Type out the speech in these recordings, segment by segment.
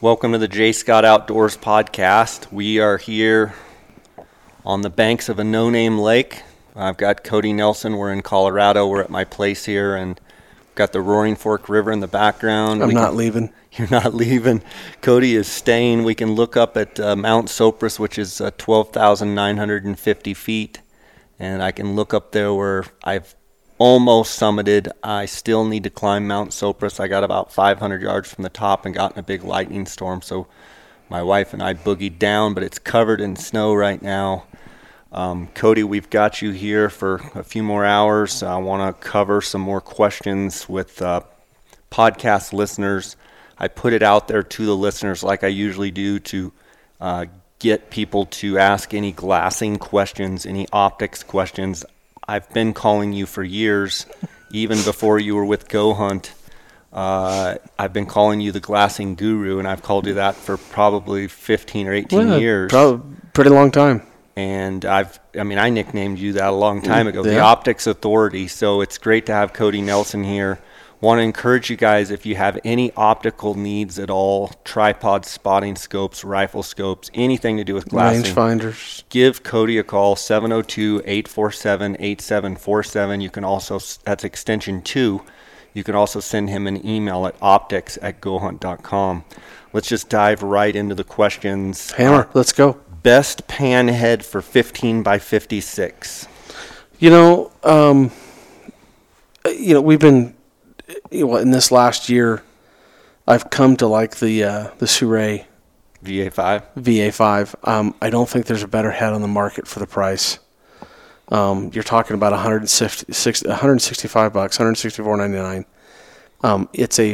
Welcome to the J Scott Outdoors podcast. We are here on the banks of a no name lake. I've got Cody Nelson. We're in Colorado. We're at my place here and got the Roaring Fork River in the background. I'm We not can- leaving. You're not leaving. Cody is staying. We can look up at uh, Mount Sopris, which is uh, 12,950 feet. And I can look up there where I've almost summited. I still need to climb Mount Sopris. I got about 500 yards from the top and got in a big lightning storm. So my wife and I boogied down, but it's covered in snow right now. Um, Cody, we've got you here for a few more hours. I want to cover some more questions with uh, podcast listeners. I put it out there to the listeners like I usually do to uh, get people to ask any glassing questions, any optics questions. I've been calling you for years, even before you were with Go Hunt. Uh, I've been calling you the glassing guru, and I've called you that for probably 15 or 18 Well, years Probably pretty long time. and I've I mean I nicknamed you that a long time ago, the Mm. Optics Authority. So it's great to have Cody Nelson here. Want to encourage you guys if you have any optical needs at all, tripods, spotting scopes, rifle scopes, anything to do with glassing, Rangefinders. give Cody a call 702-847-8747. You can also that's extension 2. You can also send him an email at optics at gohunt.com. Let's just dive right into the questions. Hammer. Let's go. Best pan head for 15 by 56. You know, um, you know, we've been, in this last year, I've come to like the uh, the Sirui VA5. VA5. Um, I don't think there's a better head on the market for the price. Um, you're talking about 160, 165 bucks, 164.99. Um, it's a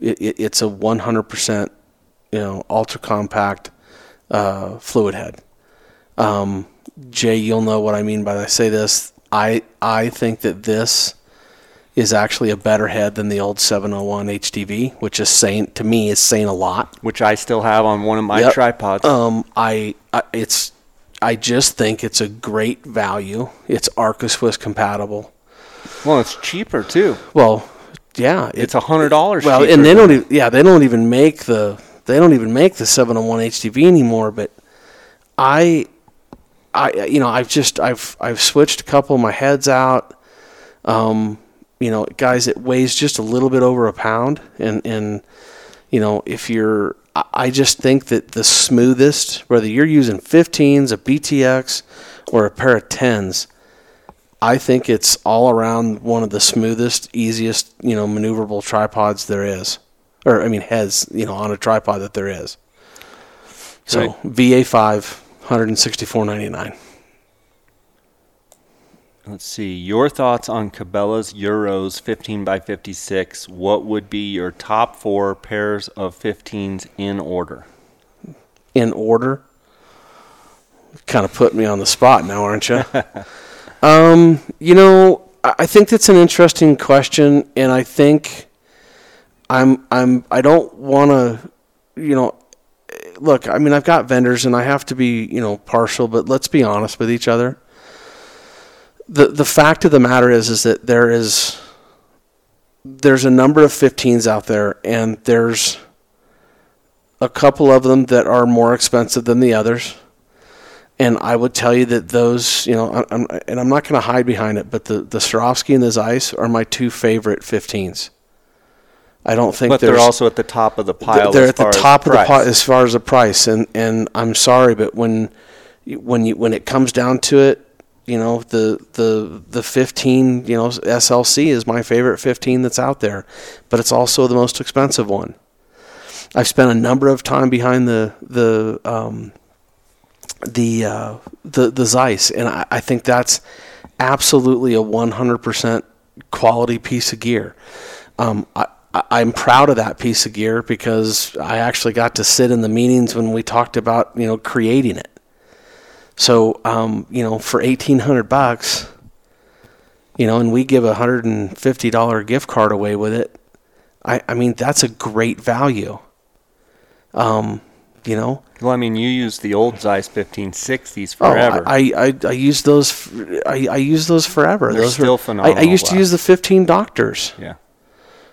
it, it- it's a 100 percent you know ultra compact uh, fluid head. Um, Jay, you'll know what I mean by I say this. I I think that this is actually a better head than the old 701 HDV, which is saying to me is saying a lot. Which I still have on one of my Yep. tripods. Um, I, I it's I just think it's a great value. It's Arca Swiss compatible. well, it's cheaper too. Well, yeah, It's a hundred dollars. well, and they don't. Even, yeah, they don't even make the they don't even make the 701 HDV anymore. But I, I you know I've just I've I've switched a couple of my heads out. Um, you know, guys, it weighs just a little bit over a pound, and and you know if you're I- just think that the smoothest, whether you're using 15s, a BTX, or a pair of 10s, I think it's all around one of the smoothest, easiest, you know, maneuverable tripods there is, or I mean heads, you know, on a tripod that there is. So Right. VA5, 164.99. Let's see. Your thoughts on Cabela's Euros 15 by 56. What would be your top four pairs of 15s in order? in order. Kind of put me on the spot now, aren't you? um, you know, I I think that's an interesting question, and I think I'm I'm I don't want to, you know, look. I mean, I've got vendors, and I have to be you know partial, but let's be honest with each other. The The fact of the matter is, is that there is there's a number of 15s out there, and there's a couple of them that are more expensive than the others. And I would tell you that those, you know, I'm, and I'm not going to hide behind it, but the, the Swarovski and the Zeiss are my two favorite 15s. I don't think But they're also at the top of the pile. they're as at the top of the pot as far as the price, and and I'm sorry, but when when you when it comes down to it, you know the the the 15, you know SLC is my favorite 15 that's out there, but it's also the most expensive one. I've spent a number of time behind the the um, the uh, the the Zeiss, and I, I think that's absolutely a 100% quality piece of gear. Um, I, I'm proud of that piece of gear because I actually got to sit in the meetings when we talked about you know creating it. So um, you know for 1,800 bucks, you know, and we give a hundred and fifty dollar gift card away with it. I, I mean that's a great value. Um, you know, Well, I mean, you use the old Zeiss 1560s Oh, forever. I, I, I use those. I, I use those forever. They're those still were, I, I phenomenal used to use the 15 doctors. yeah.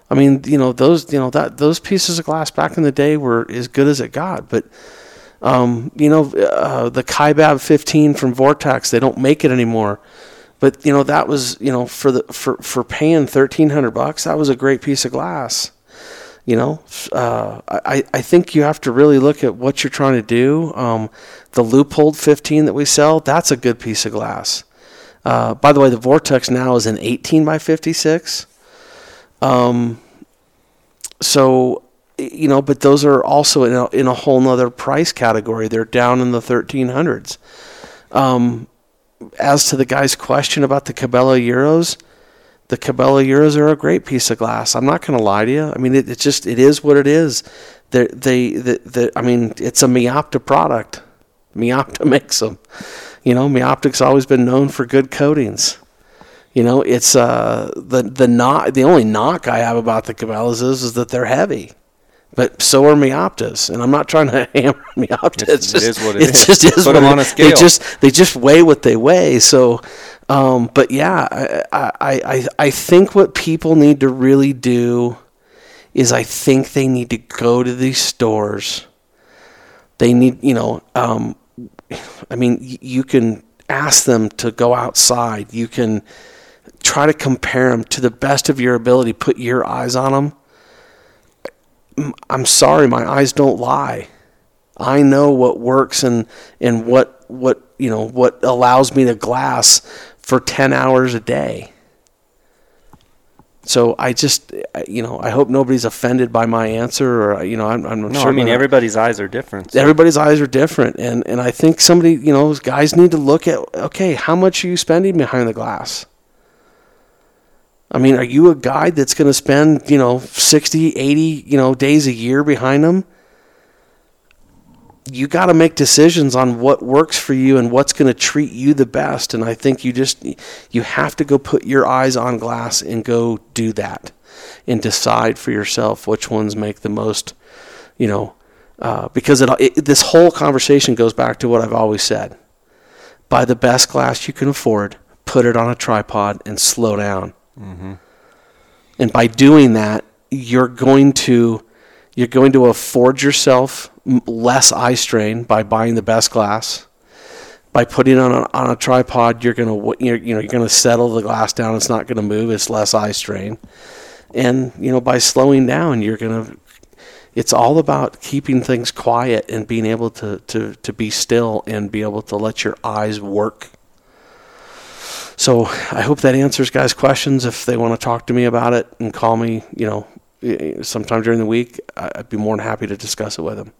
I mean, you know, those you know that those pieces of glass back in the day were as good as it got, but um, you know, uh, the Kaibab 15 from Vortex, they don't make it anymore. But you know, that was you know for the for for paying 1300 bucks, that was a great piece of glass. You know, uh, I, I think you have to really look at what you're trying to do. Um, the Leupold 15 that we sell, that's a good piece of glass. Uh, by the way, the Vortex now is an 18 by 56. Um, so, you know, but those are also in a, in a whole nother price category. They're down in the 1300s. Um, as to the guy's question about the Cabela Euros, the Cabela Euros are a great piece of glass. I'm not going to lie to you. I mean, it, it's just it is what it is. They're, they the, the I mean, it's a Meopta product. Meopta makes them. You know, Meoptic's always been known for good coatings. You know, it's uh, the the knock. The only knock I have about the Cabelas is, is that they're heavy, but so are Meoptas. And I'm not trying to hammer Meopta. It's, just, it is what it it is. just is Put what them it on a scale. They just they just weigh what they weigh. So, um, but yeah, I, I I I think what people need to really do is I think they need to go to these stores. They need, you know, um, I mean, you can ask them to go outside. You can try to compare them to the best of your ability. Put your eyes on them. I'm sorry, my eyes don't lie. I know what works and and what what you know what allows me to glass for 10 hours a day. So I just you know I hope nobody's offended by my answer or uh, you know I'm, I'm No, I mean everybody's eyes are different. so- everybody's eyes are different and and I think somebody you know guys need to look at okay how much are you spending behind the glass I mean are you a guy that's going to spend you know 60 80 you know days a year behind them you got to make decisions on what works for you and what's going to treat you the best and I think you just you have to go put your eyes on glass and go do that and decide for yourself which ones make the most you know uh, because it, it, this whole conversation goes back to what I've always said. Buy the best glass you can afford, put it on a tripod, and slow down. Mm-hmm. And by doing that, you're going to you're going to afford yourself less eye strain by buying the best glass. By putting on a, on a tripod, you're gonna you're, you know you're gonna settle the glass down. It's not gonna move. It's less eye strain. And you know by slowing down, you're gonna it's all about keeping things quiet and being able to, to, to be still and be able to let your eyes work. So I hope that answers guys' questions. If they want to talk to me about it and call me, you know, sometime during the week, I'd be more than happy to discuss it with them.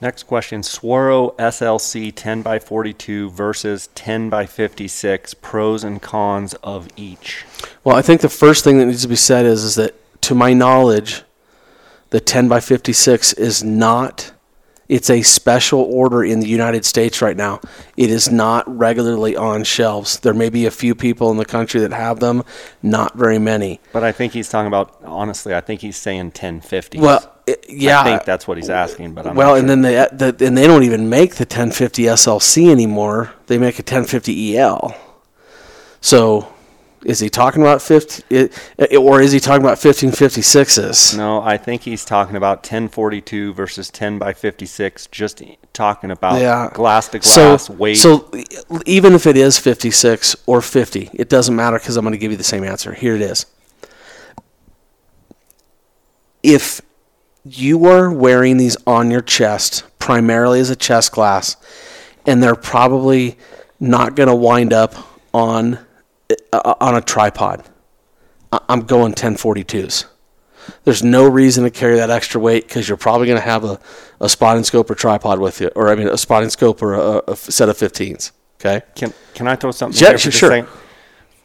Next question: Swaro SLC 10 by 42 versus 10 by 56. Pros and cons of each. Well, I think the first thing that needs to be said is, is that, to my knowledge, the 10 by 56 is not. It's a special order in the United States right now. It is not regularly on shelves. There may be a few people in the country that have them, not very many. But I think he's talking about honestly. I think he's saying 1050. Well, yeah. I think that's what he's asking. But I'm well, not and then they uh, the, and they don't even make the 1050 SLC anymore. They make a 1050 EL. So, is he talking about 50 or is he talking about 1556s? No, I think he's talking about 1042 versus 10 by 56. Just talking about Yeah. glass to glass so, weight. So even if it is 56 or 50, it doesn't matter because I'm going to give you the same answer. Here it is. If you are wearing these on your chest, primarily as a chest glass, and they're probably not going to wind up on Uh, on a tripod, I'm going 1042s. There's no reason to carry that extra weight because you're probably going to have a, a spotting scope or tripod with you, or I mean, a spotting scope or a, a set of 15s. Okay. Can can I throw something? Yeah, sure, sure.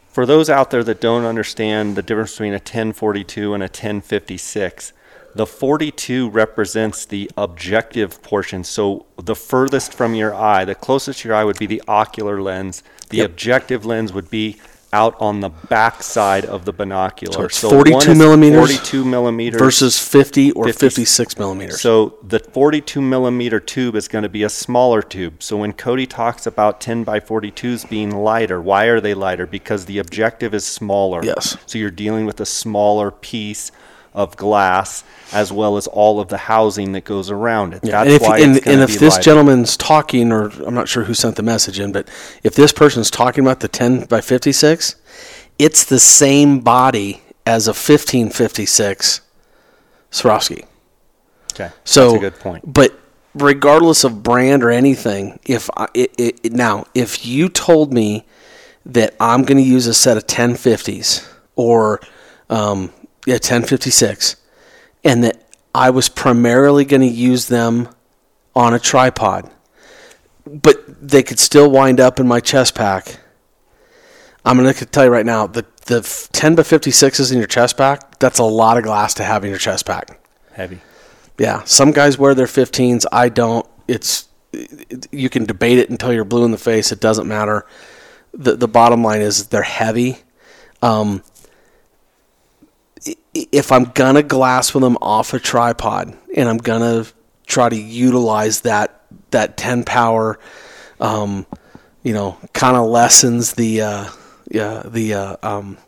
For those out there that don't understand the difference between a 1042 and a 1056, the 42 represents the objective portion. So the furthest from your eye, the closest to your eye would be the ocular lens. The Yep. objective lens would be out on the back side of the binocular. So it's one 42 millimeters 42 millimeters versus 50 or 50 56 millimeters. So the 42 millimeter tube is going to be a smaller tube. So when Cody talks about 10 by 42s being lighter, why are they lighter? Because the objective is smaller. Yes. So you're dealing with a smaller piece of glass as well as all of the housing that goes around it. That's and if, why and, and if this gentleman's talking, or I'm not sure who sent the message in, but if this person's talking about the 10 by 56, it's the same body as a 1556 Swarovski. okay. So That's a good point. But regardless of brand or anything, if I, it, it, now if you told me that I'm going to use a set of 1050s or um, yeah 1056, and that I was primarily going to use them on a tripod, but they could still wind up in my chest pack. I'm going to tell you right now, the the 10 by 56s in your chest pack, that's a lot of glass to have in your chest pack. Heavy. Yeah, some guys wear their 15s. I don't. It's you can debate it until you're blue in the face. It doesn't matter. the The bottom line is they're heavy. Um, if I'm gonna glass with them off a tripod, and I'm gonna try to utilize that that 10 power, um, you know, kind of lessens the uh, yeah the uh, um,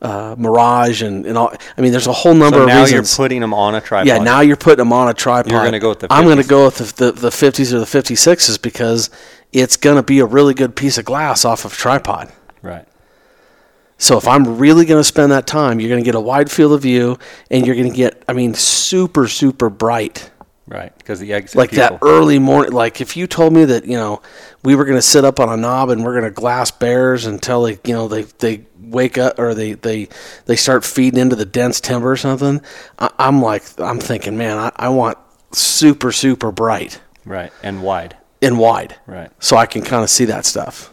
uh, mirage and, and all. I mean, there's a whole number So of now reasons. you're putting them on a tripod. Yeah, now you're putting them on a tripod. You're gonna go with the I'm going to go with the, the, the 50s or the 56s because it's going to be a really good piece of glass off of tripod. Right. So if I'm really going to spend that time, you're going to get a wide field of view and you're going to get, I mean, super, super bright. Right. Because the exit Like that early morning. Like if you told me that, you know, we were going to sit up on a knob and we're going to glass bears until they, you know, they, they wake up or they, they, they start feeding into the dense timber or something. I, I'm like, I'm thinking, man, I, I want super, super bright Right. And wide. and wide. Right. So I can kind of see that stuff.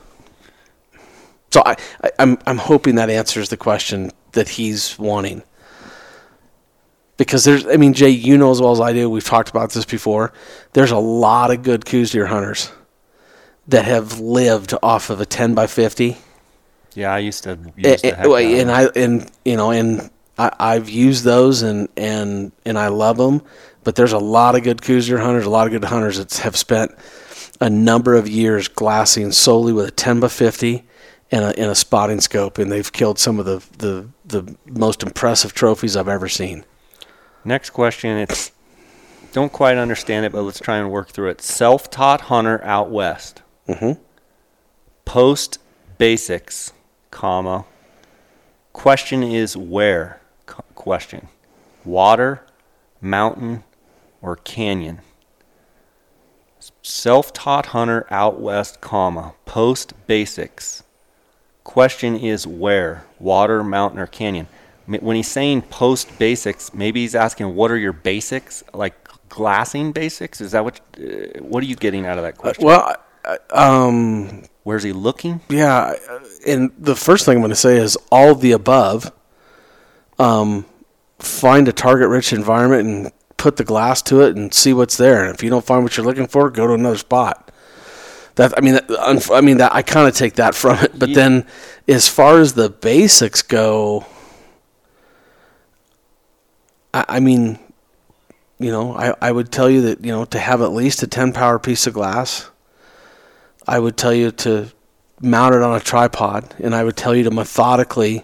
So I, I, I'm, I'm hoping that answers the question that he's wanting. Because there's, I mean, Jay, you know as well as I do, we've talked about this before. There's a lot of good Coues deer hunters that have lived off of a 10 by 50 Yeah, I used to and, and. I and you know and I, I've used those and and and I love them. But there's a lot of good Coues deer hunters, a lot of good hunters that have spent a number of years glassing solely with a 10 by 50 and a, and a spotting scope, and they've killed some of the, the the most impressive trophies I've ever seen. Next question. It's don't quite understand it, but let's try and work through it. Self-taught hunter out west. Mhm. Post basics, comma. Question is where? Question. Water, mountain, or canyon? Self-taught hunter out west, comma. Post basics. Question is where? Water, mountain, or canyon? When he's saying post basics, maybe he's asking what are your basics, like glassing basics? Is that what? Uh, what are you getting out of that question? Well, I- um, Where's he looking? Yeah, uh, and the first thing I'm going to say is all of the above. Um, find a target-rich environment and put the glass to it and see what's there. And if you don't find what you're looking for, go to another spot. That I mean, that, unf- I mean that I kind of take that from it. But Ye- then, as far as the basics go, I, I mean, you know, I, I would tell you that you know to have at least a 10 power piece of glass. I would tell you to mount it on a tripod, and I would tell you to methodically,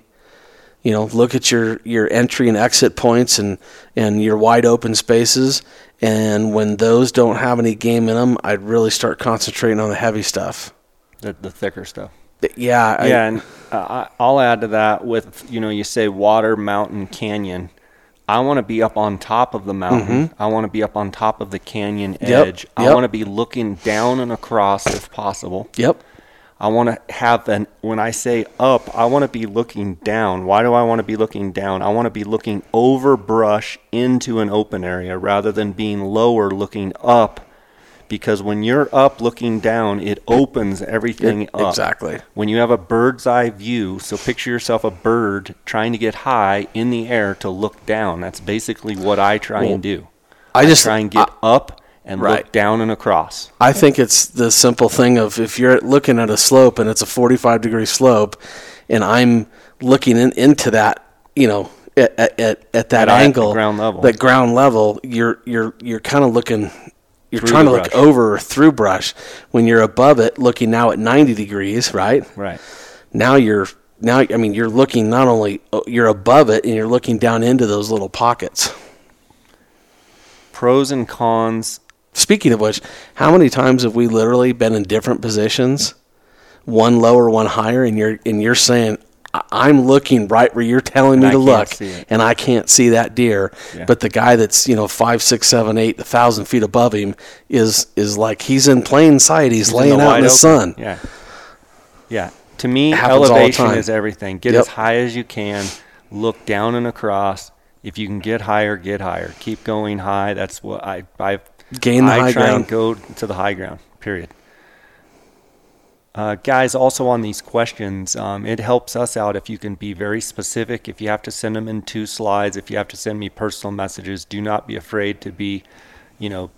you know, look at your, your entry and exit points and, and your wide open spaces. And when those don't have any game in them, I'd really start concentrating on the heavy stuff. The, the thicker stuff. Yeah, I, yeah, and uh, I- I'll add to that with you know you say water, mountain, canyon. I want to be up on top of the mountain. I want to be up on top of the canyon Mm-hmm. Yep, edge. I want to be looking down and across if possible. Yep. I want to have an when I say up, I want to be looking down. Why do I want to be looking down? I want to be looking over brush into an open area rather than being lower looking up because when you're up looking down, it opens everything It- up. exactly. When you have a bird's eye view, so picture yourself a bird trying to get high in the air to look down. That's basically what I try Well, and do. I just try and get up and Right. look down and across. I think it's the simple thing of if you're looking at a slope and it's a 45 degree slope and I'm looking in, into that, you know, at, at, at that At eye- angle, ground level. that ground level, you're you're you're kind of looking. You're Through trying to the look over or through brush. When you're above it, looking now at 90 degrees, right? Right. Now you're now. I mean, you're looking not only oh, you're above it, and you're looking down into those little pockets. Pros and cons. Speaking of which, how many times have we literally been in different positions, one lower, one higher, and you're and you're saying, "I- "I'm looking right where you're telling me I to look, and I can't see that deer." Yeah. But the guy that's you know five, six, seven, eight, a thousand feet above him is is like he's in plain sight. He's, He's in laying out in the open. sun. Yeah. Yeah. To me, Happens all the elevation is everything. Get Yep. as high as you can. Look down and across. If you can get higher, get higher. Keep going high. That's what I I Gain the I high try ground. and go to the high ground. Period. Uh, guys, also on these questions, um, it helps us out if you can be very specific. If you have to send them in two slides, if you have to send me personal messages, do not be afraid to be, you know,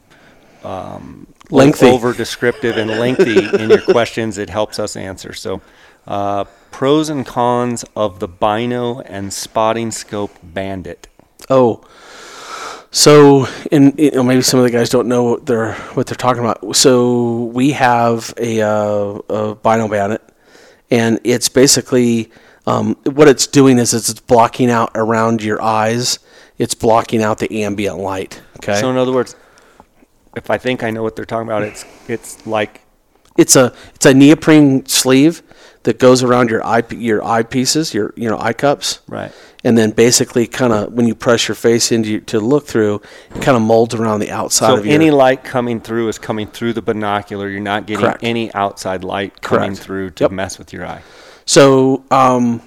um, Lengthy. over descriptive and lengthy in your questions. It helps us answer. So, uh, pros and cons of the Bino and Spotting Scope Bandit. Oh, so and you know, maybe some of the guys don't know what they're what they're talking about. So we have a, uh, a Bino Bandit, and it's basically um, what it's doing is it's blocking out around your eyes. It's blocking out the ambient light. Okay, So, in other words, if I think I know what they're talking about, it's it's like it's a it's a neoprene sleeve that goes around your eye your eyepieces, your you know eye cups. right. and then basically kind of when you press your face into to look through, it kind of molds around the outside So of your. any light coming through is coming through the binocular. You're not getting Correct. any outside light coming Correct. through to Yep. mess with your eye. so, um,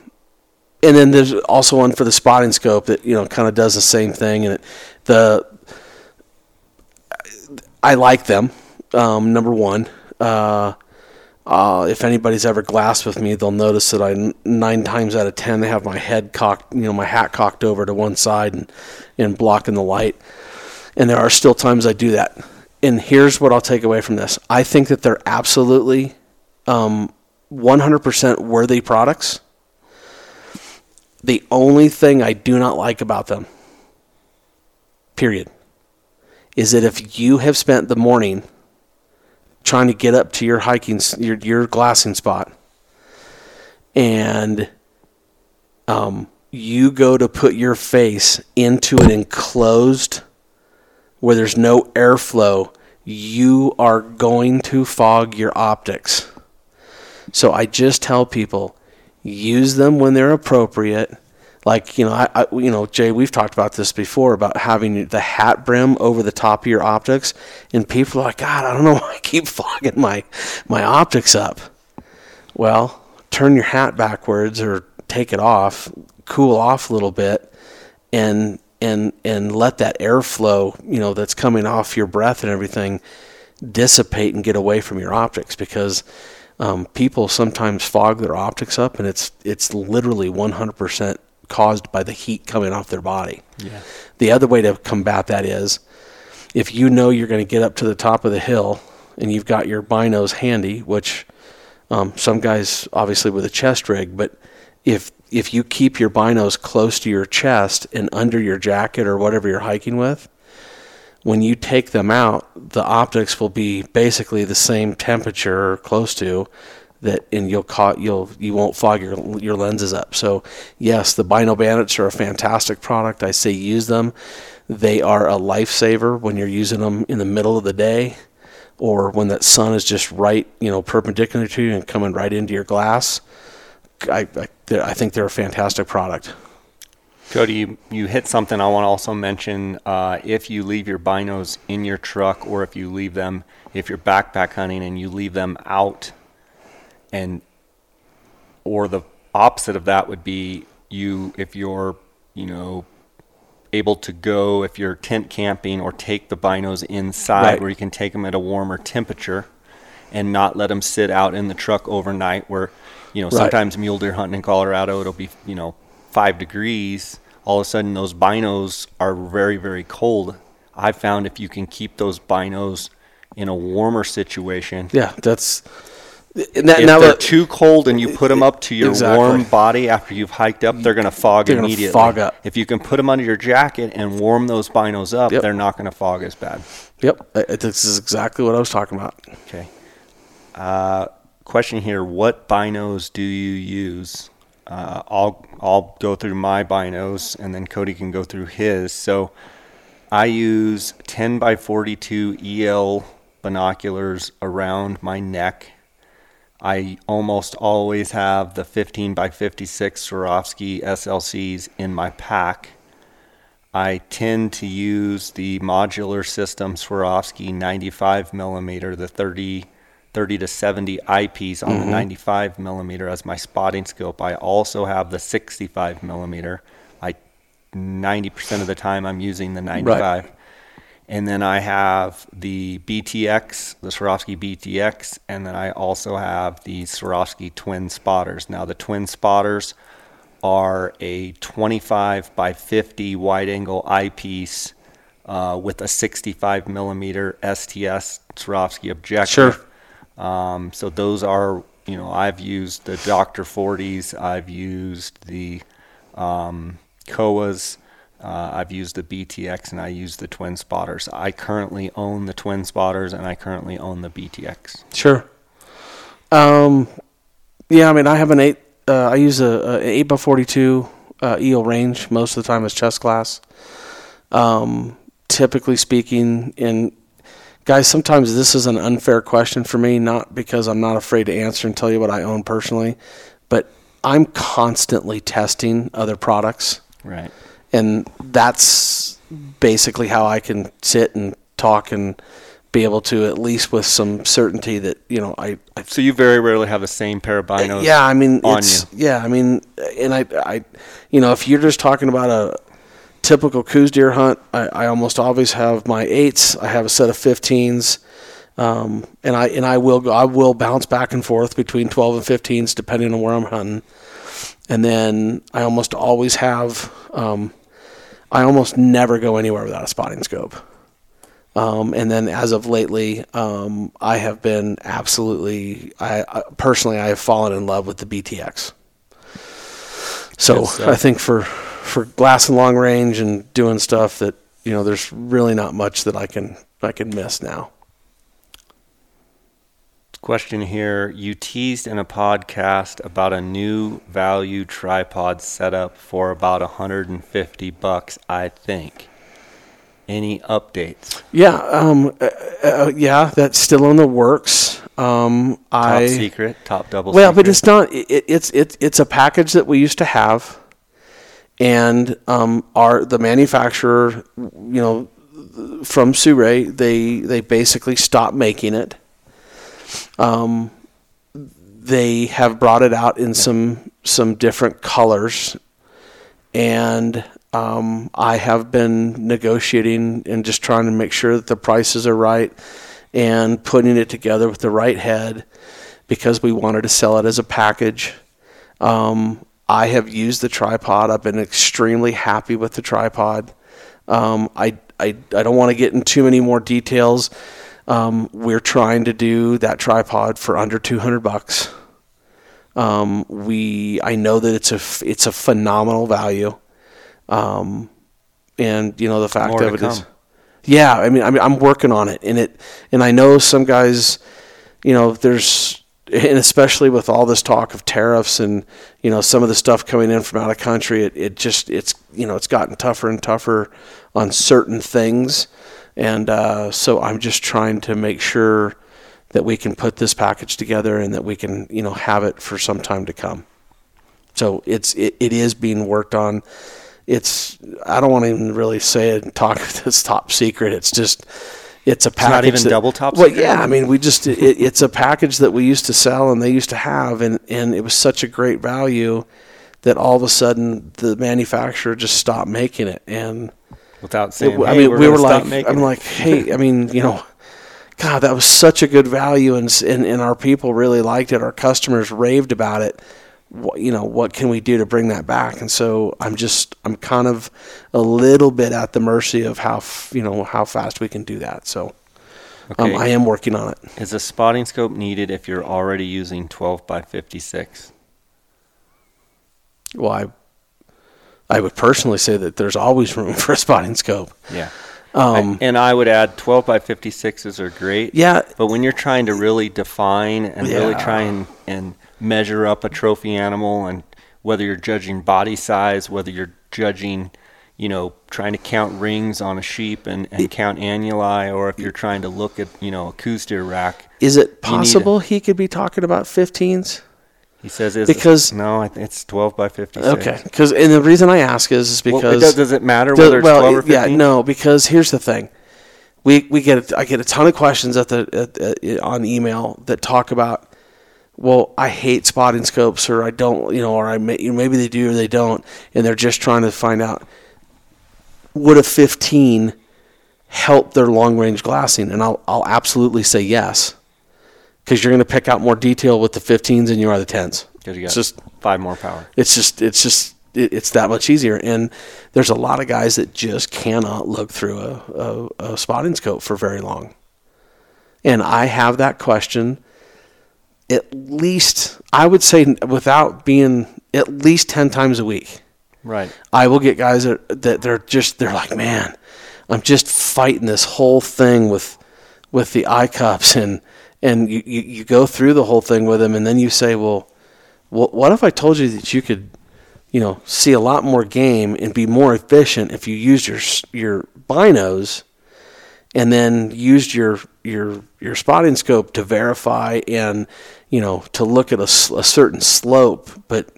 and then there's also one for the spotting scope that you know kind of does the same thing, and it, the I like them. Um, number one, uh, uh, if anybody's ever glassed with me, they'll notice that I nine times out of ten they have my head cocked, you know, my hat cocked over to one side and and blocking the light. And there are still times I do that. And here's what I'll take away from this: I think that they're absolutely um, 100% worthy products. The only thing I do not like about them, period, is that if you have spent the morning trying to get up to your hiking your your glassing spot. And um, you go to put your face into an enclosed where there's no airflow you are going to fog your optics. So i just tell people use them when they're appropriate like you know I, I you know jay we've talked about this before about having the hat brim over the top of your optics and people are like god i don't know why i keep fogging my my optics up. Well turn your hat backwards or take it off cool off a little bit and and and let that airflow you know that's coming off your breath and everything dissipate and get away from your optics because um, people sometimes fog their optics up and it's it's literally 100% caused by the heat coming off their body. Yeah. The other way to combat that is if you know you're going to get up to the top of the hill and you've got your binos handy, which um, some guys obviously with a chest rig, but if if you keep your binos close to your chest and under your jacket or whatever you're hiking with, when you take them out, the optics will be basically the same temperature or close to that, and you'll caught you'll you won't fog your your lenses up. So yes, the Bino Bandits are a fantastic product. I say use them. They are a lifesaver when you're using them in the middle of the day, or when that sun is just right, you know, perpendicular to you and coming right into your glass. I I, I think they're a fantastic product. Cody, you, you hit something I want to also mention. Uh, if you leave your binos in your truck, or if you leave them, if you're backpack hunting and you leave them out, and or the opposite of that would be you if you're you know able to go if you're tent camping or take the binos inside Right. where you can take them at a warmer temperature and not let them sit out in the truck overnight where you know Right. sometimes mule deer hunting in Colorado it'll be you know 5 degrees all of a sudden those binos are very very cold I've found if you can keep those binos in a warmer situation Yeah, that's that- if now they're too cold and you put them up to your Exactly. warm body after you've hiked up, they're going to fog They're gonna immediately. fog up. If you can put them under your jacket and warm those binos up, Yep. they're not going to fog as bad. Yep, this is exactly what I was talking about. Okay. Uh, question here: What binos do you use? Uh, I'll I'll go through my binos, and then Cody can go through his. So, I use 10 by 42 EL binoculars around my neck. I almost always have the 15 by 56 Swarovski SLCs in my pack. I tend to use the modular system Swarovski 95 millimeter, the 30, 30 to 70 eyepiece on the mm-hmm. 95 millimeter as my spotting scope. I also have the 65 millimeter. I 90% of the time I'm using the 95. And then I have the BTX, the Swarovski BTX, and then I also have the Swarovski twin spotters. Now the twin spotters are a 25 by 50 wide angle eyepiece uh, with a 65 millimeter STS Swarovski objective. Sure. Um, so those are, you know, I've used the Dr. 40s, I've used the um, Koas, uh, I've used the BTX, and I use the twin spotters. I currently own the twin spotters, and I currently own the BTX. Sure. Um, yeah, I mean, I have an eight. Uh, I use a, a eight by forty-two uh, EL Range most of the time as chest class. Um, typically speaking, and guys, sometimes this is an unfair question for me, not because I'm not afraid to answer and tell you what I own personally, but I'm constantly testing other products Right. And that's basically how I can sit and talk and be able to at least with some certainty that you know I, I So you very rarely have the same pair of binos. yeah I mean on it's yeah I mean and I I you know if you're just talking about a typical Coues deer hunt I, I almost always have my eights I have a set of 15s um, and I and I will go I will bounce back and forth between 12 and 15s depending on where I'm hunting and then I almost always have um, I almost never go anywhere without a spotting scope. Um, and then as of lately, um, I have been absolutely, I, I personally, I have fallen in love with the BTX. So. I think for for glass and long range and doing stuff that you know, there's really not much that I can I can miss now. Question here. You teased in a podcast about a new value tripod setup for about 150 bucks, I think. Any updates? Yeah, um, uh, uh, yeah, that's still in the works. Um, Top I secret, top double well, secret. but it's not. It, it's it, it's a package that we used to have, and um, our the manufacturer, you know, from Sirui, they they basically stopped making it. Um, they have brought it out in some some different colors, and um, I have been negotiating and just trying to make sure that the prices are right, and putting it together with the right head, because we wanted to sell it as a package. Um, I have used the tripod. I've been extremely happy with the tripod. Um, I, I, I don't want to get in too many more details. Um, we're trying to do that tripod for under 200 bucks. Um, we, I know that it's a, it's a phenomenal value. Um, and you know, the fact More of it is, come. yeah, I mean, I mean, I'm working on it and it, and I know some guys, you know, there's, and especially with all this talk of tariffs and you know some of the stuff coming in from out of country, it, it just it's you know it's gotten tougher and tougher on certain things, and uh, so I'm just trying to make sure that we can put this package together and that we can you know have it for some time to come. So it's it, it is being worked on. It's I don't want to even really say it and talk this top secret. It's just it's a package. not even that- double top Well, secret? yeah. I mean, we just it, it's a package that we used to sell and they used to have, and and it was such a great value that all of a sudden the manufacturer just stopped making it, and Without it- saying, I "Hey, mean, we were like, making I'm it." like, hey, I mean, you know. God, that was such a good value, and, and and our people really liked it. Our customers raved about it. What, you know, what can we do to bring that back? And so I'm just, I'm kind of a little bit at the mercy of how, you know, how fast we can do that. So, Um, I am working on it. Is a spotting scope needed if you're already using 12 by 56? Well, I, I would personally say that there's always room for a spotting scope. Yeah. Um, I- and I would add 12 by 56s are great. yeah, But when you're trying to really define and really try and, and measure up a trophy animal, and whether you're judging body size, whether you're judging, you know, trying to count rings on a sheep and, and count annuli, or if you're trying to look at, you know, a Coues deer rack, is it need a- possible he could be talking about 15s? He says, is Because- no, I think it's 12 by 56. Okay, because and the reason I ask is, is Well, because it does, does it matter Does- whether it's well, 12 or 15? yeah, no, because here's the thing. We we get I get a ton of questions at the at, at, on email that talk about, well, I hate spotting scopes, or I don't, you know, or I may, maybe they do or they don't, and they're just trying to find out would a 15 help their long range glassing, and I'll I'll absolutely say yes, because you're going to pick out more detail with the 15s than you are the 10s. Because you got It's just five more power. it's just it's just it, it's that much easier and there's a lot of guys that just cannot look through a, a, a spotting scope for very long and i have that question at least i would say without being at least 10 times a week Right. I will get guys that, that they're just they're like, man, I'm just fighting this whole thing with with the eye cups and and you, you, you go through the whole thing with them and then you say, well, what if I told you that you could, you know, see a lot more game and be more efficient if you used your your binos and then used your your your spotting scope to verify and you know to look at a certain slope, but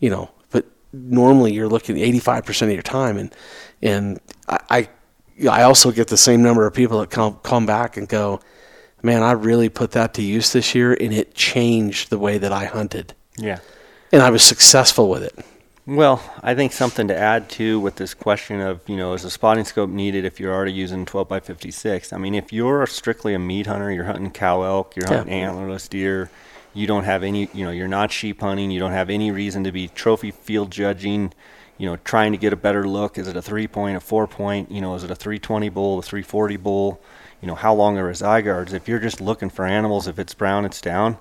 you know, but normally you're looking 85% of your time, and and I I, I also get the same number of people that come come back and go, man, I really put that to use this year, and it changed the way that I hunted, Yeah. and I was successful with it. Well, I think something to add too with this question of, you know, is a spotting scope needed if you're already using 12 by 56? I mean, if you're strictly a meat hunter, you're hunting cow elk, you're Yeah. hunting antlerless deer, you don't have any, you know, you're not sheep hunting, you don't have any reason to be trophy field judging, you know, trying to get a better look. Is it a three point, a four point? You know, is it a 320 bull, a 340 bull? You know, how long are his eye guards? If you're just looking for animals, if it's brown, it's down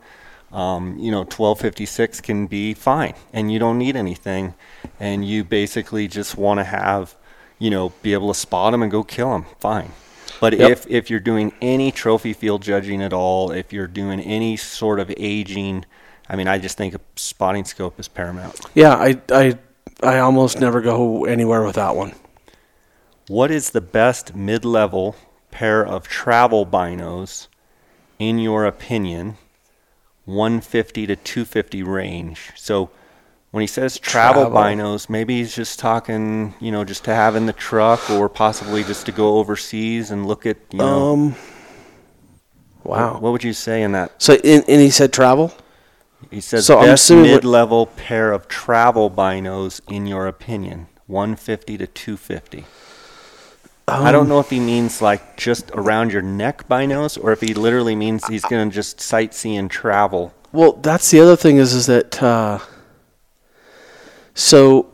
um, you know, 1256 can be fine, and you don't need anything, and you basically just want to have, you know, be able to spot them and go kill them. Fine. But Yep. if if you're doing any trophy field judging at all, if you're doing any sort of aging, I mean, I just think a spotting scope is paramount. Yeah, I I I almost never go anywhere without one. What is the best mid-level pair of travel binos, in your opinion? 150 to 250 range. So when he says travel, Travel. binos, maybe he's just talking, you know, just to have in the truck or possibly just to go overseas and look at, you know. Um. Wow. What would you say in that? So and, and he said travel. He says So I'm best assuming what- mid-level pair of travel binos in your opinion, 150 to 250. I Um, don't know if he means like just around your neck binos or if he literally means he's going to just sightsee and travel. Well, that's the other thing is is that uh, so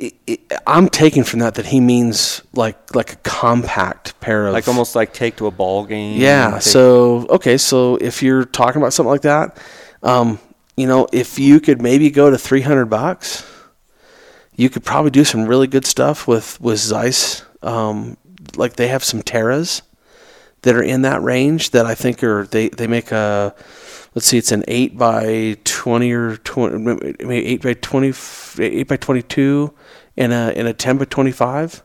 i i I'm taking from that that he means like like a compact pair of Like almost like take to a ball game. yeah. So okay, so if you're talking about something like that, um, you know, if you could maybe go to 300 bucks, you could probably do some really good stuff with with Zeiss. Um, like they have some Terras that are in that range that I think are they they make a let's see it's an 8 by 20 or 20 maybe 8 by 20 8 by 22 and a and a 10 by 25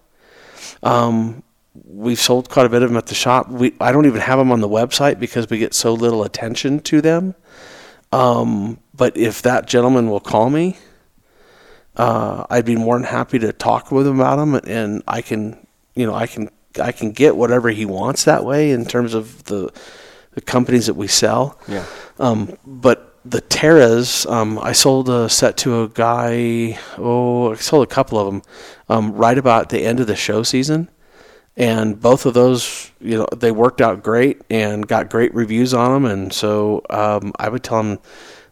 um we've sold quite a bit of them at the shop. We I don't even have them on the website because we get so little attention to them. Um but if that gentleman will call me uh, I'd be more than happy to talk with him about them, and I can, you know, I can, I can get whatever he wants that way in terms of the, the companies that we sell. Yeah. Um, but the Terras, um, I sold a set to a guy. Oh, I sold a couple of them, um, right about the end of the show season, and both of those, you know, they worked out great and got great reviews on them. And so um, I would tell him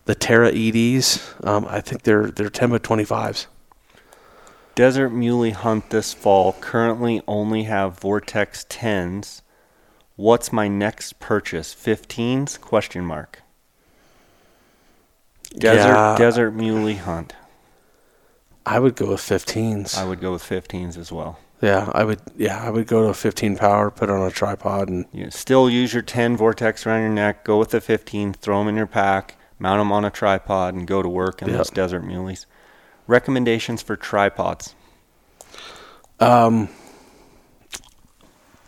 the Terra EDs. Um, I think they're they're ten by twenty fives. Desert Muley Hunt this fall currently only have Vortex 10s. What's my next purchase? 15s? Question mark. Desert Yeah. Desert Muley Hunt. I would go with 15s. I would go with 15s as well. yeah, I would. Yeah, I would go to a 15 power, put it on a tripod, and You still use your 10 Vortex around your neck. Go with the 15. Throw them in your pack. Mount them on a tripod and go to work in Yep. those Desert Muleys. Recommendations for tripods. Um,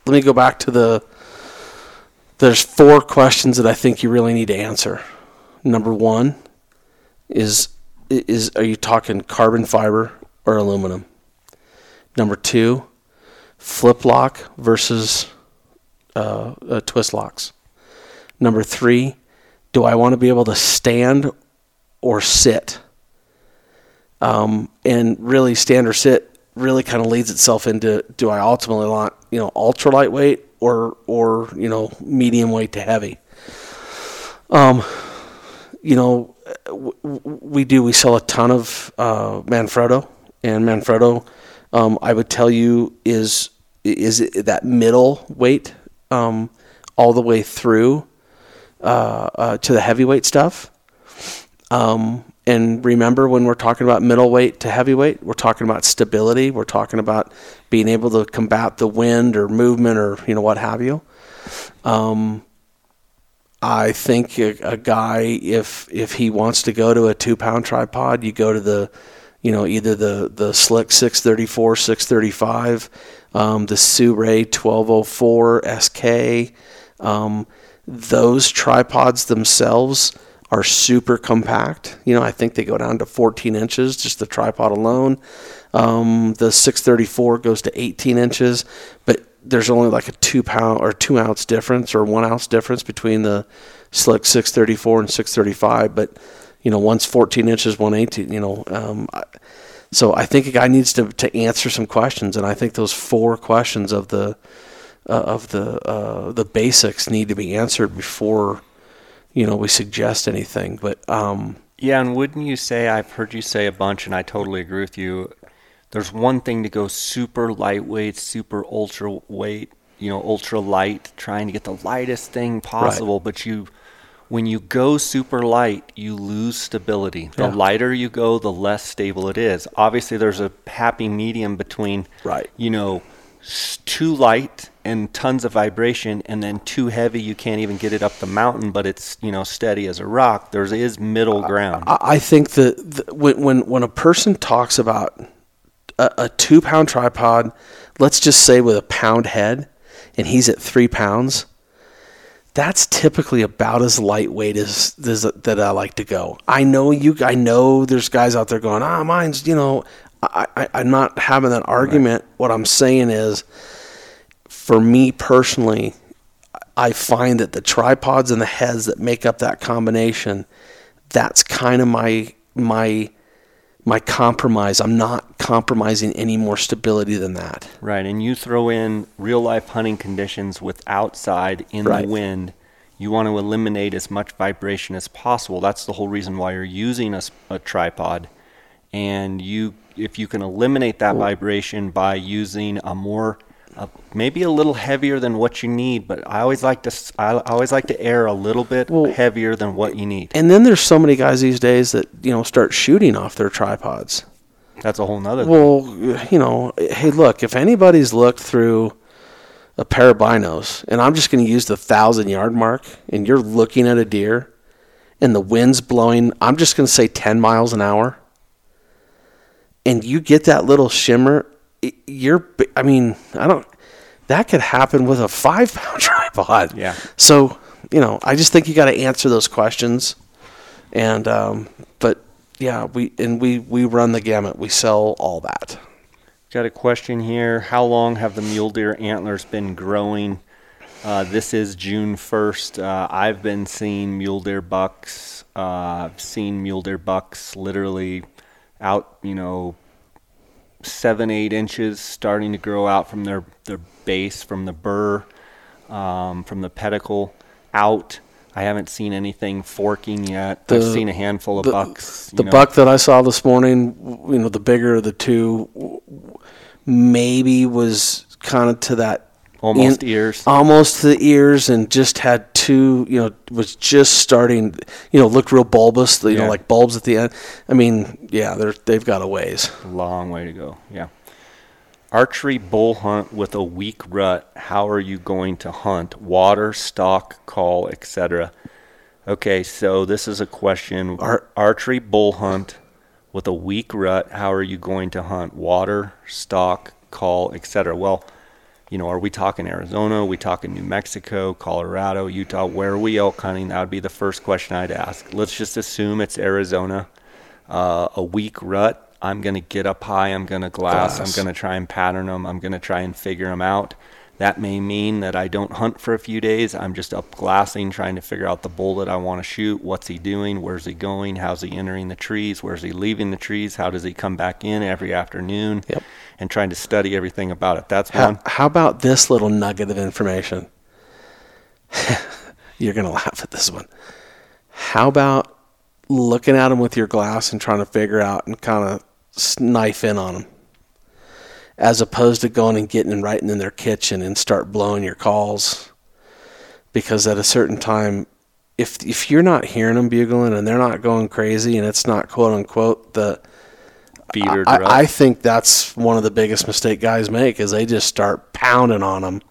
let me go back to the. There's four questions that I think you really need to answer. Number one is is are you talking carbon fiber or aluminum? Number two, flip lock versus uh, uh, twist locks. Number three, do I want to be able to stand or sit? Um, and really, stand or sit really kind of leads itself into do I ultimately want you know ultra lightweight or or you know medium weight to heavy. Um, you know, w- w- we do we sell a ton of uh, Manfrotto, and Manfrotto, um, I would tell you is is that middle weight um, all the way through uh, uh, to the heavyweight stuff. Um, and remember, when we're talking about middleweight to heavyweight, we're talking about stability. We're talking about being able to combat the wind or movement or you know what have you. Um, I think a, a guy, if if he wants to go to a two pound tripod, you go to the, you know, either the the Slik 634, 635, um, the Sirui 1204 SK. Um, those tripods themselves are super compact. You know, I think they go down to 14 inches, just the tripod alone. Um, the 634 goes to 18 inches, but there's only like a two pound or two ounce difference or one ounce difference between the Slik 634 and 635. But you know, one's 14 inches, one 18. You know, um, so I think a guy needs to to answer some questions, and I think those four questions of the uh, of the uh, the basics need to be answered before you know we suggest anything. But um, Yeah, and wouldn't you say, I've heard you say a bunch, and I totally agree with you. There's one thing to go super lightweight, super ultra weight, you know, ultra light, trying to get the lightest thing possible, but you when you go super light, you lose stability. The Yeah. lighter you go, the less stable it is. Obviously, there's a happy medium between, Right. you know, too light and tons of vibration, and then too heavy, you can't even get it up the mountain, but it's you know steady as a rock. There is middle ground. I I think that when when when a person talks about a, a two pound tripod, let's just say with a pound head, and he's at three pounds, that's typically about as lightweight as, as that I like to go. I know you. I know there's guys out there going, ah, mine's you know. I, I, I'm not having that argument. What I'm saying is, for me personally, I find that the tripods and the heads that make up that combination, that's kind of my my my compromise. I'm not compromising any more stability than that. Right, and you throw in real life hunting conditions with outside in Right. the wind. You want to eliminate as much vibration as possible. That's the whole reason why you're using a, a tripod. And you, if you can eliminate that vibration by using a more, uh, maybe a little heavier than what you need, but I always like to, I always like to err a little bit Well- heavier than what you need. And then there's so many guys these days that you know start shooting off their tripods. That's a whole nother. thing. Well, you know, hey, look, if anybody's looked through a pair of binos, and I'm just going to use the thousand yard mark, and you're looking at a deer, and the wind's blowing, I'm just going to say 10 miles an hour, and you get that little shimmer, you're, I mean, I don't, that could happen with a five pound tripod. Yeah. So, you know, I just think you got to answer those questions. And, um, but yeah, we, and we, we run the gamut. We sell all that. Got a question here. How long have the mule deer antlers been growing? Uh, this is June 1st. Uh, I've been seeing mule deer bucks. Uh, I've seen mule deer bucks literally out, you know, seven, eight inches starting to grow out from their, their base, from the burr, um, from the pedicle out. I haven't seen anything forking yet. I've seen a handful of the- bucks. The know. buck that I saw this morning, you know, the bigger of the two, maybe was kind of to that Almost in- ears. almost to the ears, and just had two. You know, was just starting. You know, looked real bulbous. You know, like bulbs at the end. I mean, yeah, they're they've got a ways. Long way to go. Yeah. Archery bull hunt with a weak rut. How are you going to hunt? Water, stock, call, etc. Okay, so this is a question. Ar- archery bull hunt with a weak rut. How are you going to hunt? Water, stock, call, etc. Well, you know, are we talking Arizona? Are we talking New Mexico, Colorado, Utah? Where are we elk hunting? That would be the first question I'd ask. Let's just assume it's Arizona. Uh, a weak rut. I'm going to get up high. I'm going to glass. Glass. I'm going to try and pattern them. I'm going to try and figure them out. That may mean that I don't hunt for a few days. I'm just up glassing, trying to figure out the bull that I want to shoot. What's he doing? Where's he going? How's he entering the trees? Where's he leaving the trees? How does he come back in every afternoon? Yep. And trying to study everything about it. That's How, one. how about this little nugget of information? You're going to laugh at this one. How about looking at them with your glass and trying to figure out and kind of knife in on them? As opposed to going and getting and writing in their kitchen and start blowing your calls. Because at a certain time, if if you're not hearing them bugling and they're not going crazy and it's not quote unquote the Feeder I. I think that's one of the biggest mistake guys make is they just start pounding on them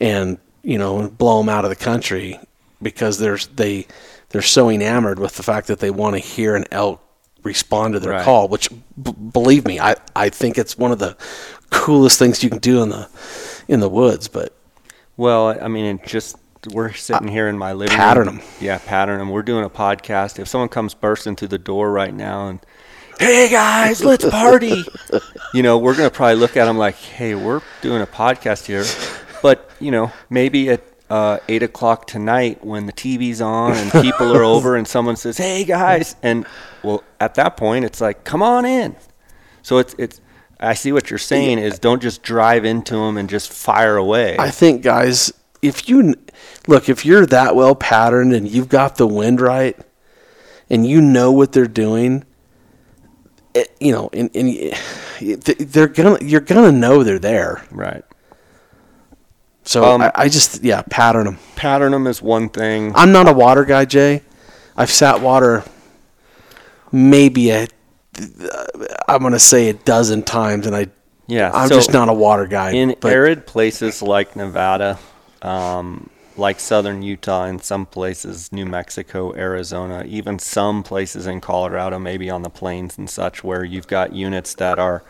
and you know blow them out of the country because they're they they're so enamored with the fact that they want to hear an elk respond to their Right. call which b- believe me I, I think it's one of the coolest things you can do in the in the woods but Well, I mean, it just we're sitting here in my living pattern room. 'em. Yeah, pattern them. We're doing a podcast. If someone comes bursting through the door right now and, hey guys, let's party, you know, we're gonna probably look at them like, hey, we're doing a podcast here, but you know, maybe at uh, eight o'clock tonight when the TV's on and people are over and someone says, hey guys, and well, at that point, it's like, come on in. So it's it's. I see what you're saying is don't just drive into them and just fire away. I think guys, if you look, if you're that well patterned and you've got the wind right, and you know what they're doing, it, you know, and, and they're gonna, you're gonna know they're there. right. So Um, I, I just, yeah, pattern them. pattern them is one thing. I'm not a water guy, Jay. I've sat water maybe a, I'm gonna say a dozen times, and I, Yeah, I'm so just not a water guy. in but arid places like Nevada, um, like southern Utah, and some places, New Mexico, Arizona, even some places in Colorado, maybe on the plains and such, where you've got units that are,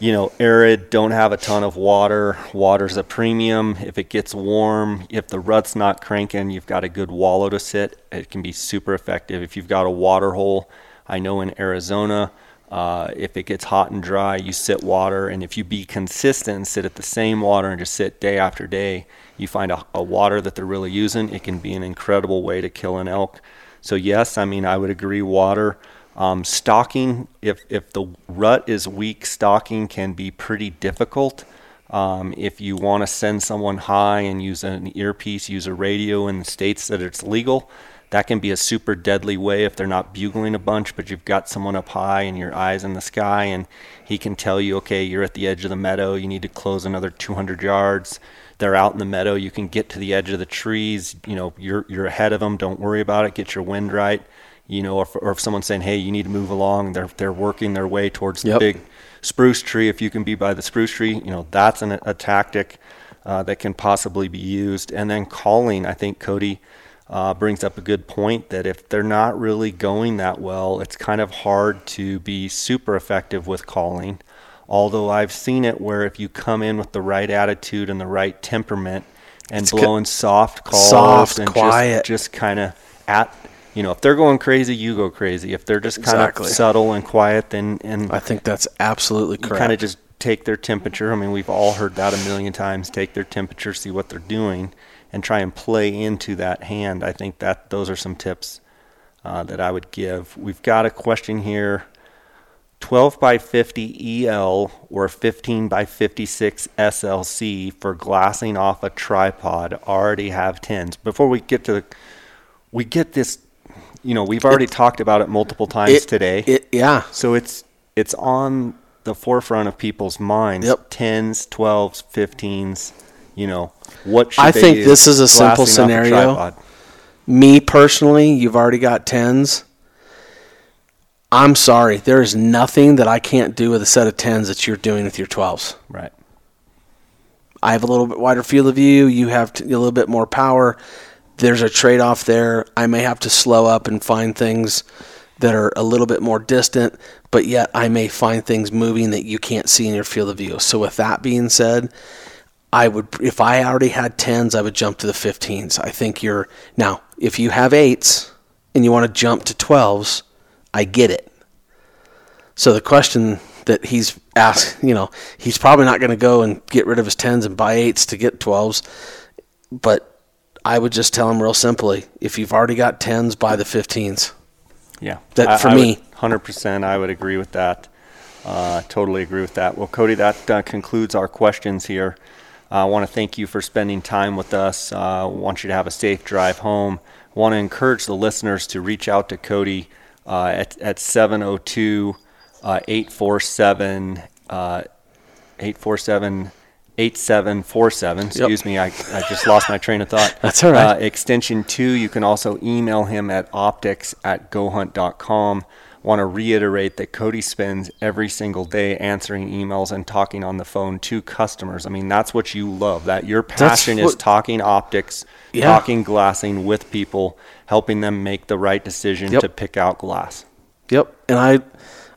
you know, arid, don't have a ton of water. Water's a premium. If it gets warm, if the rut's not cranking, you've got a good wallow to sit. It can be super effective. If you've got a water hole, I know in Arizona, uh, if it gets hot and dry, you sit water, and if you be consistent and sit at the same water and just sit day after day, you find a, a water that they're really using. It can be an incredible way to kill an elk. So yes, I mean I would agree. Water, um, stalking. If if the rut is weak, stalking can be pretty difficult. Um, if you want to send someone high and use an earpiece, use a radio in the states that it's legal, that can be a super deadly way if they're not bugling a bunch, but you've got someone up high and your eyes in the sky, and he can tell you, okay, you're at the edge of the meadow, you need to close another 200 yards. They're out in the meadow, you can get to the edge of the trees, you know, you're you're ahead of them. Don't worry about it. Get your wind right, you know, or if, or if someone's saying, hey, you need to move along, they're they're working their way towards the Yep. big spruce tree. If you can be by the spruce tree, you know, that's an, a tactic uh, that can possibly be used. And then calling, I think Cody uh, brings up a good point that if they're not really going that well, it's kind of hard to be super effective with calling. Although I've seen it where if you come in with the right attitude and the right temperament and It's co- blowing soft calls Soft, and quiet. just, just kind of at, you know, if they're going crazy, you go crazy. If they're just kind Exactly. of subtle and quiet, then and I think that's absolutely correct. kind of just take their temperature. I mean, we've all heard that a million times. Take their temperature, see what they're doing, and try and play into that hand. I think that those are some tips uh, that I would give. We've got a question here: 12 by 50 EL or 15 by 56 SLC for glassing off a tripod. Already have tens. Before we get to the, we get this. You know, we've already talked about it multiple times It- today. It, yeah, So it's it's on the forefront of people's minds. Yep. Tens, twelves, fifteens. You know, what should I think this is a simple scenario. tripod. Me personally, you've already got tens. I'm sorry, there is nothing that I can't do with a set of tens that you're doing with your twelves. Right. I have a little bit wider field of view. You have t- a little bit more power. There's a trade off there. I may have to slow up and find things that are a little bit more distant, but yet I may find things moving that you can't see in your field of view. So, with that being said, I would, if I already had 10s, I would jump to the 15s. I think you're, now, if you have 8s and you want to jump to 12s, I get it. So the question that he's asked, you know, he's probably not going to go and get rid of his 10s and buy 8s to get 12s. But I would just tell him real simply if you've already got 10s, buy the 15s. Yeah. That- for me. hundred percent, I would agree with that. Uh, totally agree with that. Well, Cody, that uh, concludes our questions here. Uh, I want to thank you for spending time with us. Uh, want you to have a safe drive home. Want to encourage the listeners to reach out to Cody uh, at at 702 uh, 847 uh, 847 8747. Excuse me, I, I just lost my train of thought. That's all right. Uh, extension 2, you can also email him at optics at gohunt.com. Want to reiterate that Cody spends every single day answering emails and talking on the phone to customers. I mean, that's what you love. That your passion is talking optics, Yeah. talking glassing with people, helping them make the right decision Yep. to pick out glass. Yep. And I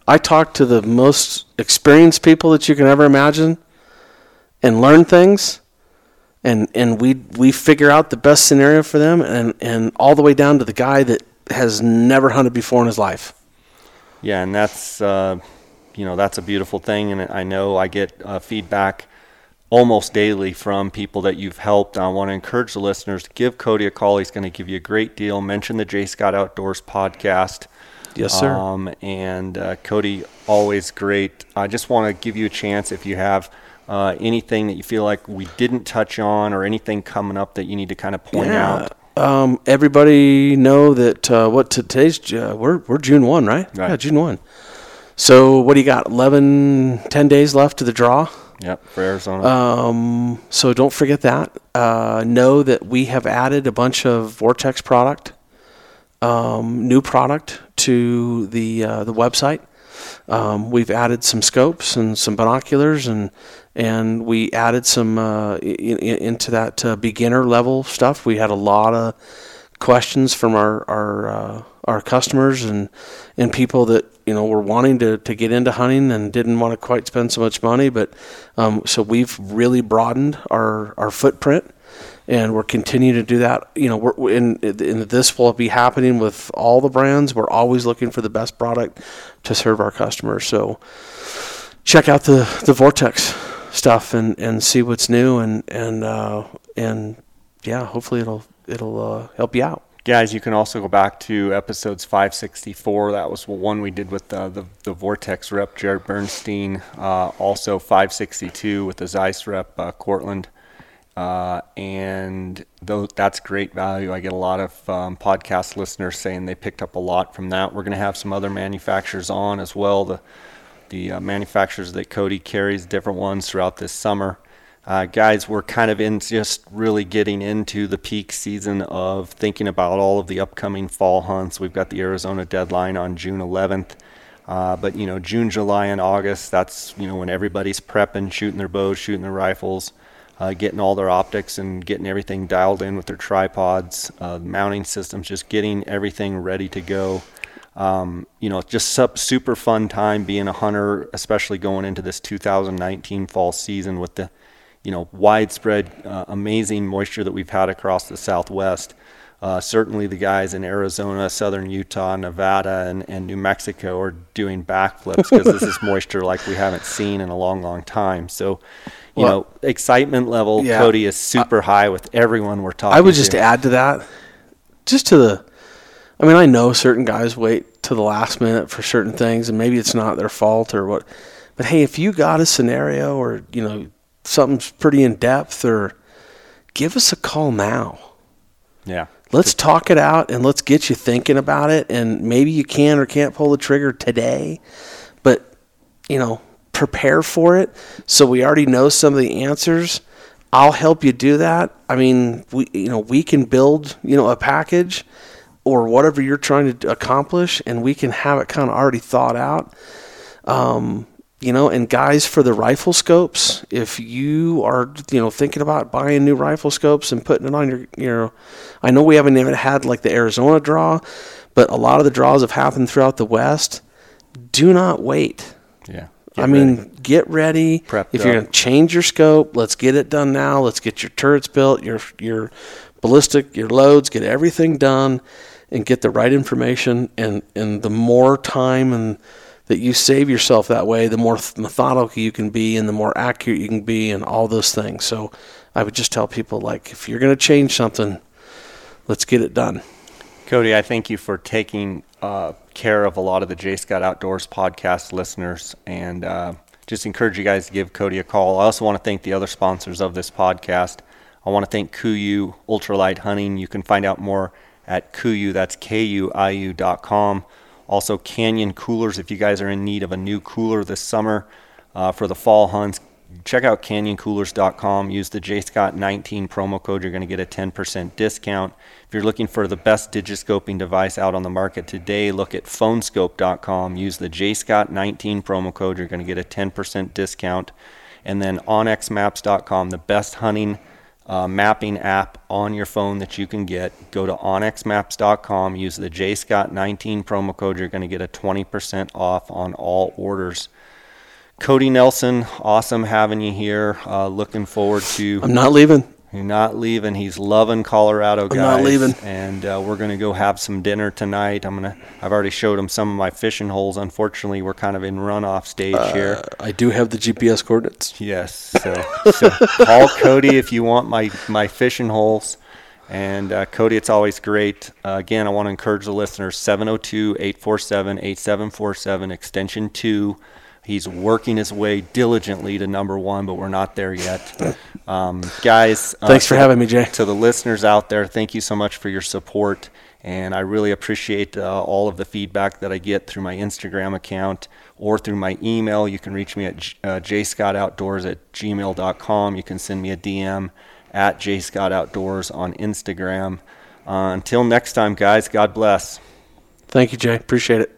I talk to the most experienced people that you can ever imagine and learn things and and we we figure out the best scenario for them and and all the way down to the guy that has never hunted before in his life. Yeah, and that's uh, you know that's a beautiful thing, and I know I get uh, feedback almost daily from people that you've helped. I want to encourage the listeners to give Cody a call. He's going to give you a great deal. Mention the J Scott Outdoors podcast. Yes, sir. Um, and uh, Cody, always great. I just want to give you a chance if you have. Uh, anything that you feel like we didn't touch on, or anything coming up that you need to kind of point out? Um, everybody know that uh, what today's uh, we're we're June one, right? Right. Yeah, June one. So what do you got? 11, 10 days left to the draw. Yep, for Arizona. Um, so don't forget that. Uh, know that we have added a bunch of Vortex product, um, new product to the uh, the website. Um, we've added some scopes and some binoculars, and and we added some uh, i- i- into that uh, beginner level stuff. We had a lot of questions from our our uh, our customers and and people that you know were wanting to, to get into hunting and didn't want to quite spend so much money. But um, so we've really broadened our our footprint, and we're continuing to do that. You know, we're in, in this will be happening with all the brands. We're always looking for the best product to serve our customers. So check out the the Vortex stuff and, and see what's new and and uh, and yeah, hopefully it'll it'll uh, help you out. Guys, you can also go back to episodes 564. That was one we did with the, the Vortex rep, Jared Bernstein. Uh, also 562 with the Zeiss rep, uh, Cortland. Uh, and that's great value, I get a lot of um, podcast listeners saying they picked up a lot from that. We're going to have some other manufacturers on as well. The the uh, manufacturers that Cody carries, different ones throughout this summer. Uh, guys, we're kind of in just really getting into the peak season of thinking about all of the upcoming fall hunts. We've got the Arizona deadline on June 11th. Uh, but you know, June, July, and August, that's you know when everybody's prepping, shooting their bows, shooting their rifles, uh, getting all their optics and getting everything dialed in with their tripods, uh, mounting systems, just getting everything ready to go. Um, you know, just sup, super fun time being a hunter, especially going into this 2019 fall season with the, you know, widespread, uh, amazing moisture that we've had across the Southwest. Uh, certainly, the guys in Arizona, Southern Utah, Nevada, and, and New Mexico are doing backflips because this is moisture like we haven't seen in a long, long time. So, you Well, know, excitement level, yeah. Cody, is super high with everyone we're talking to. I would just to. add to that, just to the. I mean, I know certain guys wait to the last minute for certain things, and maybe it's not their fault or what. But hey, if you got a scenario or you know something's pretty in depth, or give us a call now. yeah. Let's talk it out and let's get you thinking about it. And maybe you can or can't pull the trigger today, but you know, prepare for it. So we already know some of the answers. I'll help you do that. I mean, we you know we can build you know a package or whatever you're trying to accomplish, and we can have it kind of already thought out. Um, you know, and guys for the rifle scopes, if you are you know thinking about buying new rifle scopes and putting it on your you know, I know we haven't even had like the Arizona draw, but a lot of the draws have happened throughout the West. Do not wait. Yeah. I mean, get ready. Prepped if you're going to change your scope, let's get it done now. Let's get your turrets built, your your ballistic, your loads, get everything done, and get the right information. And and the more time and that you save yourself that way, the more methodical you can be, and the more accurate you can be, and all those things. So, I would just tell people like, if you're going to change something, let's get it done. Cody, I thank you for taking uh, care of a lot of the J Scott Outdoors podcast listeners and uh, just encourage you guys to give Cody a call. I also want to thank the other sponsors of this podcast. I want to thank Kuiu Ultralight Hunting. You can find out more at Kuiu, that's K-U-I-U dot com. Also, Canyon Coolers, if you guys are in need of a new cooler this summer uh, for the fall hunts, check out canyoncoolers.com. Use the JScott19 promo code. You're going to get a 10% discount. If you're looking for the best digiscoping device out on the market today, look at phoneskope.com. Use the JScott19 promo code. You're going to get a 10% discount. And then onxmaps.com, the best hunting uh, mapping app on your phone that you can get. Go to onxmaps.com. Use the JScott19 promo code. You're going to get a 20% off on all orders. Cody Nelson, awesome having you here. Uh, looking forward to I'm not leaving. You're not leaving. He's loving Colorado, guys. I'm not leaving. And uh, we're gonna go have some dinner tonight. I'm gonna. I've already showed him some of my fishing holes. Unfortunately, we're kind of in runoff stage here. I do have the GPS coordinates. Yes. So, so call Cody if you want my my fishing holes. And uh, Cody, it's always great. Uh, again, I want to encourage the listeners 702 847 8747, extension 2. He's working his way diligently to number one, but we're not there yet. Um, guys, uh, Thanks for to- having me, Jay. To the listeners out there, thank you so much for your support. And I really appreciate uh, all of the feedback that I get through my Instagram account or through my email. You can reach me at uh, jscottoutdoors at gmail.com. You can send me a DM at jscottoutdoors on Instagram. Uh, until next time, guys, God bless. Thank you, Jay. Appreciate it.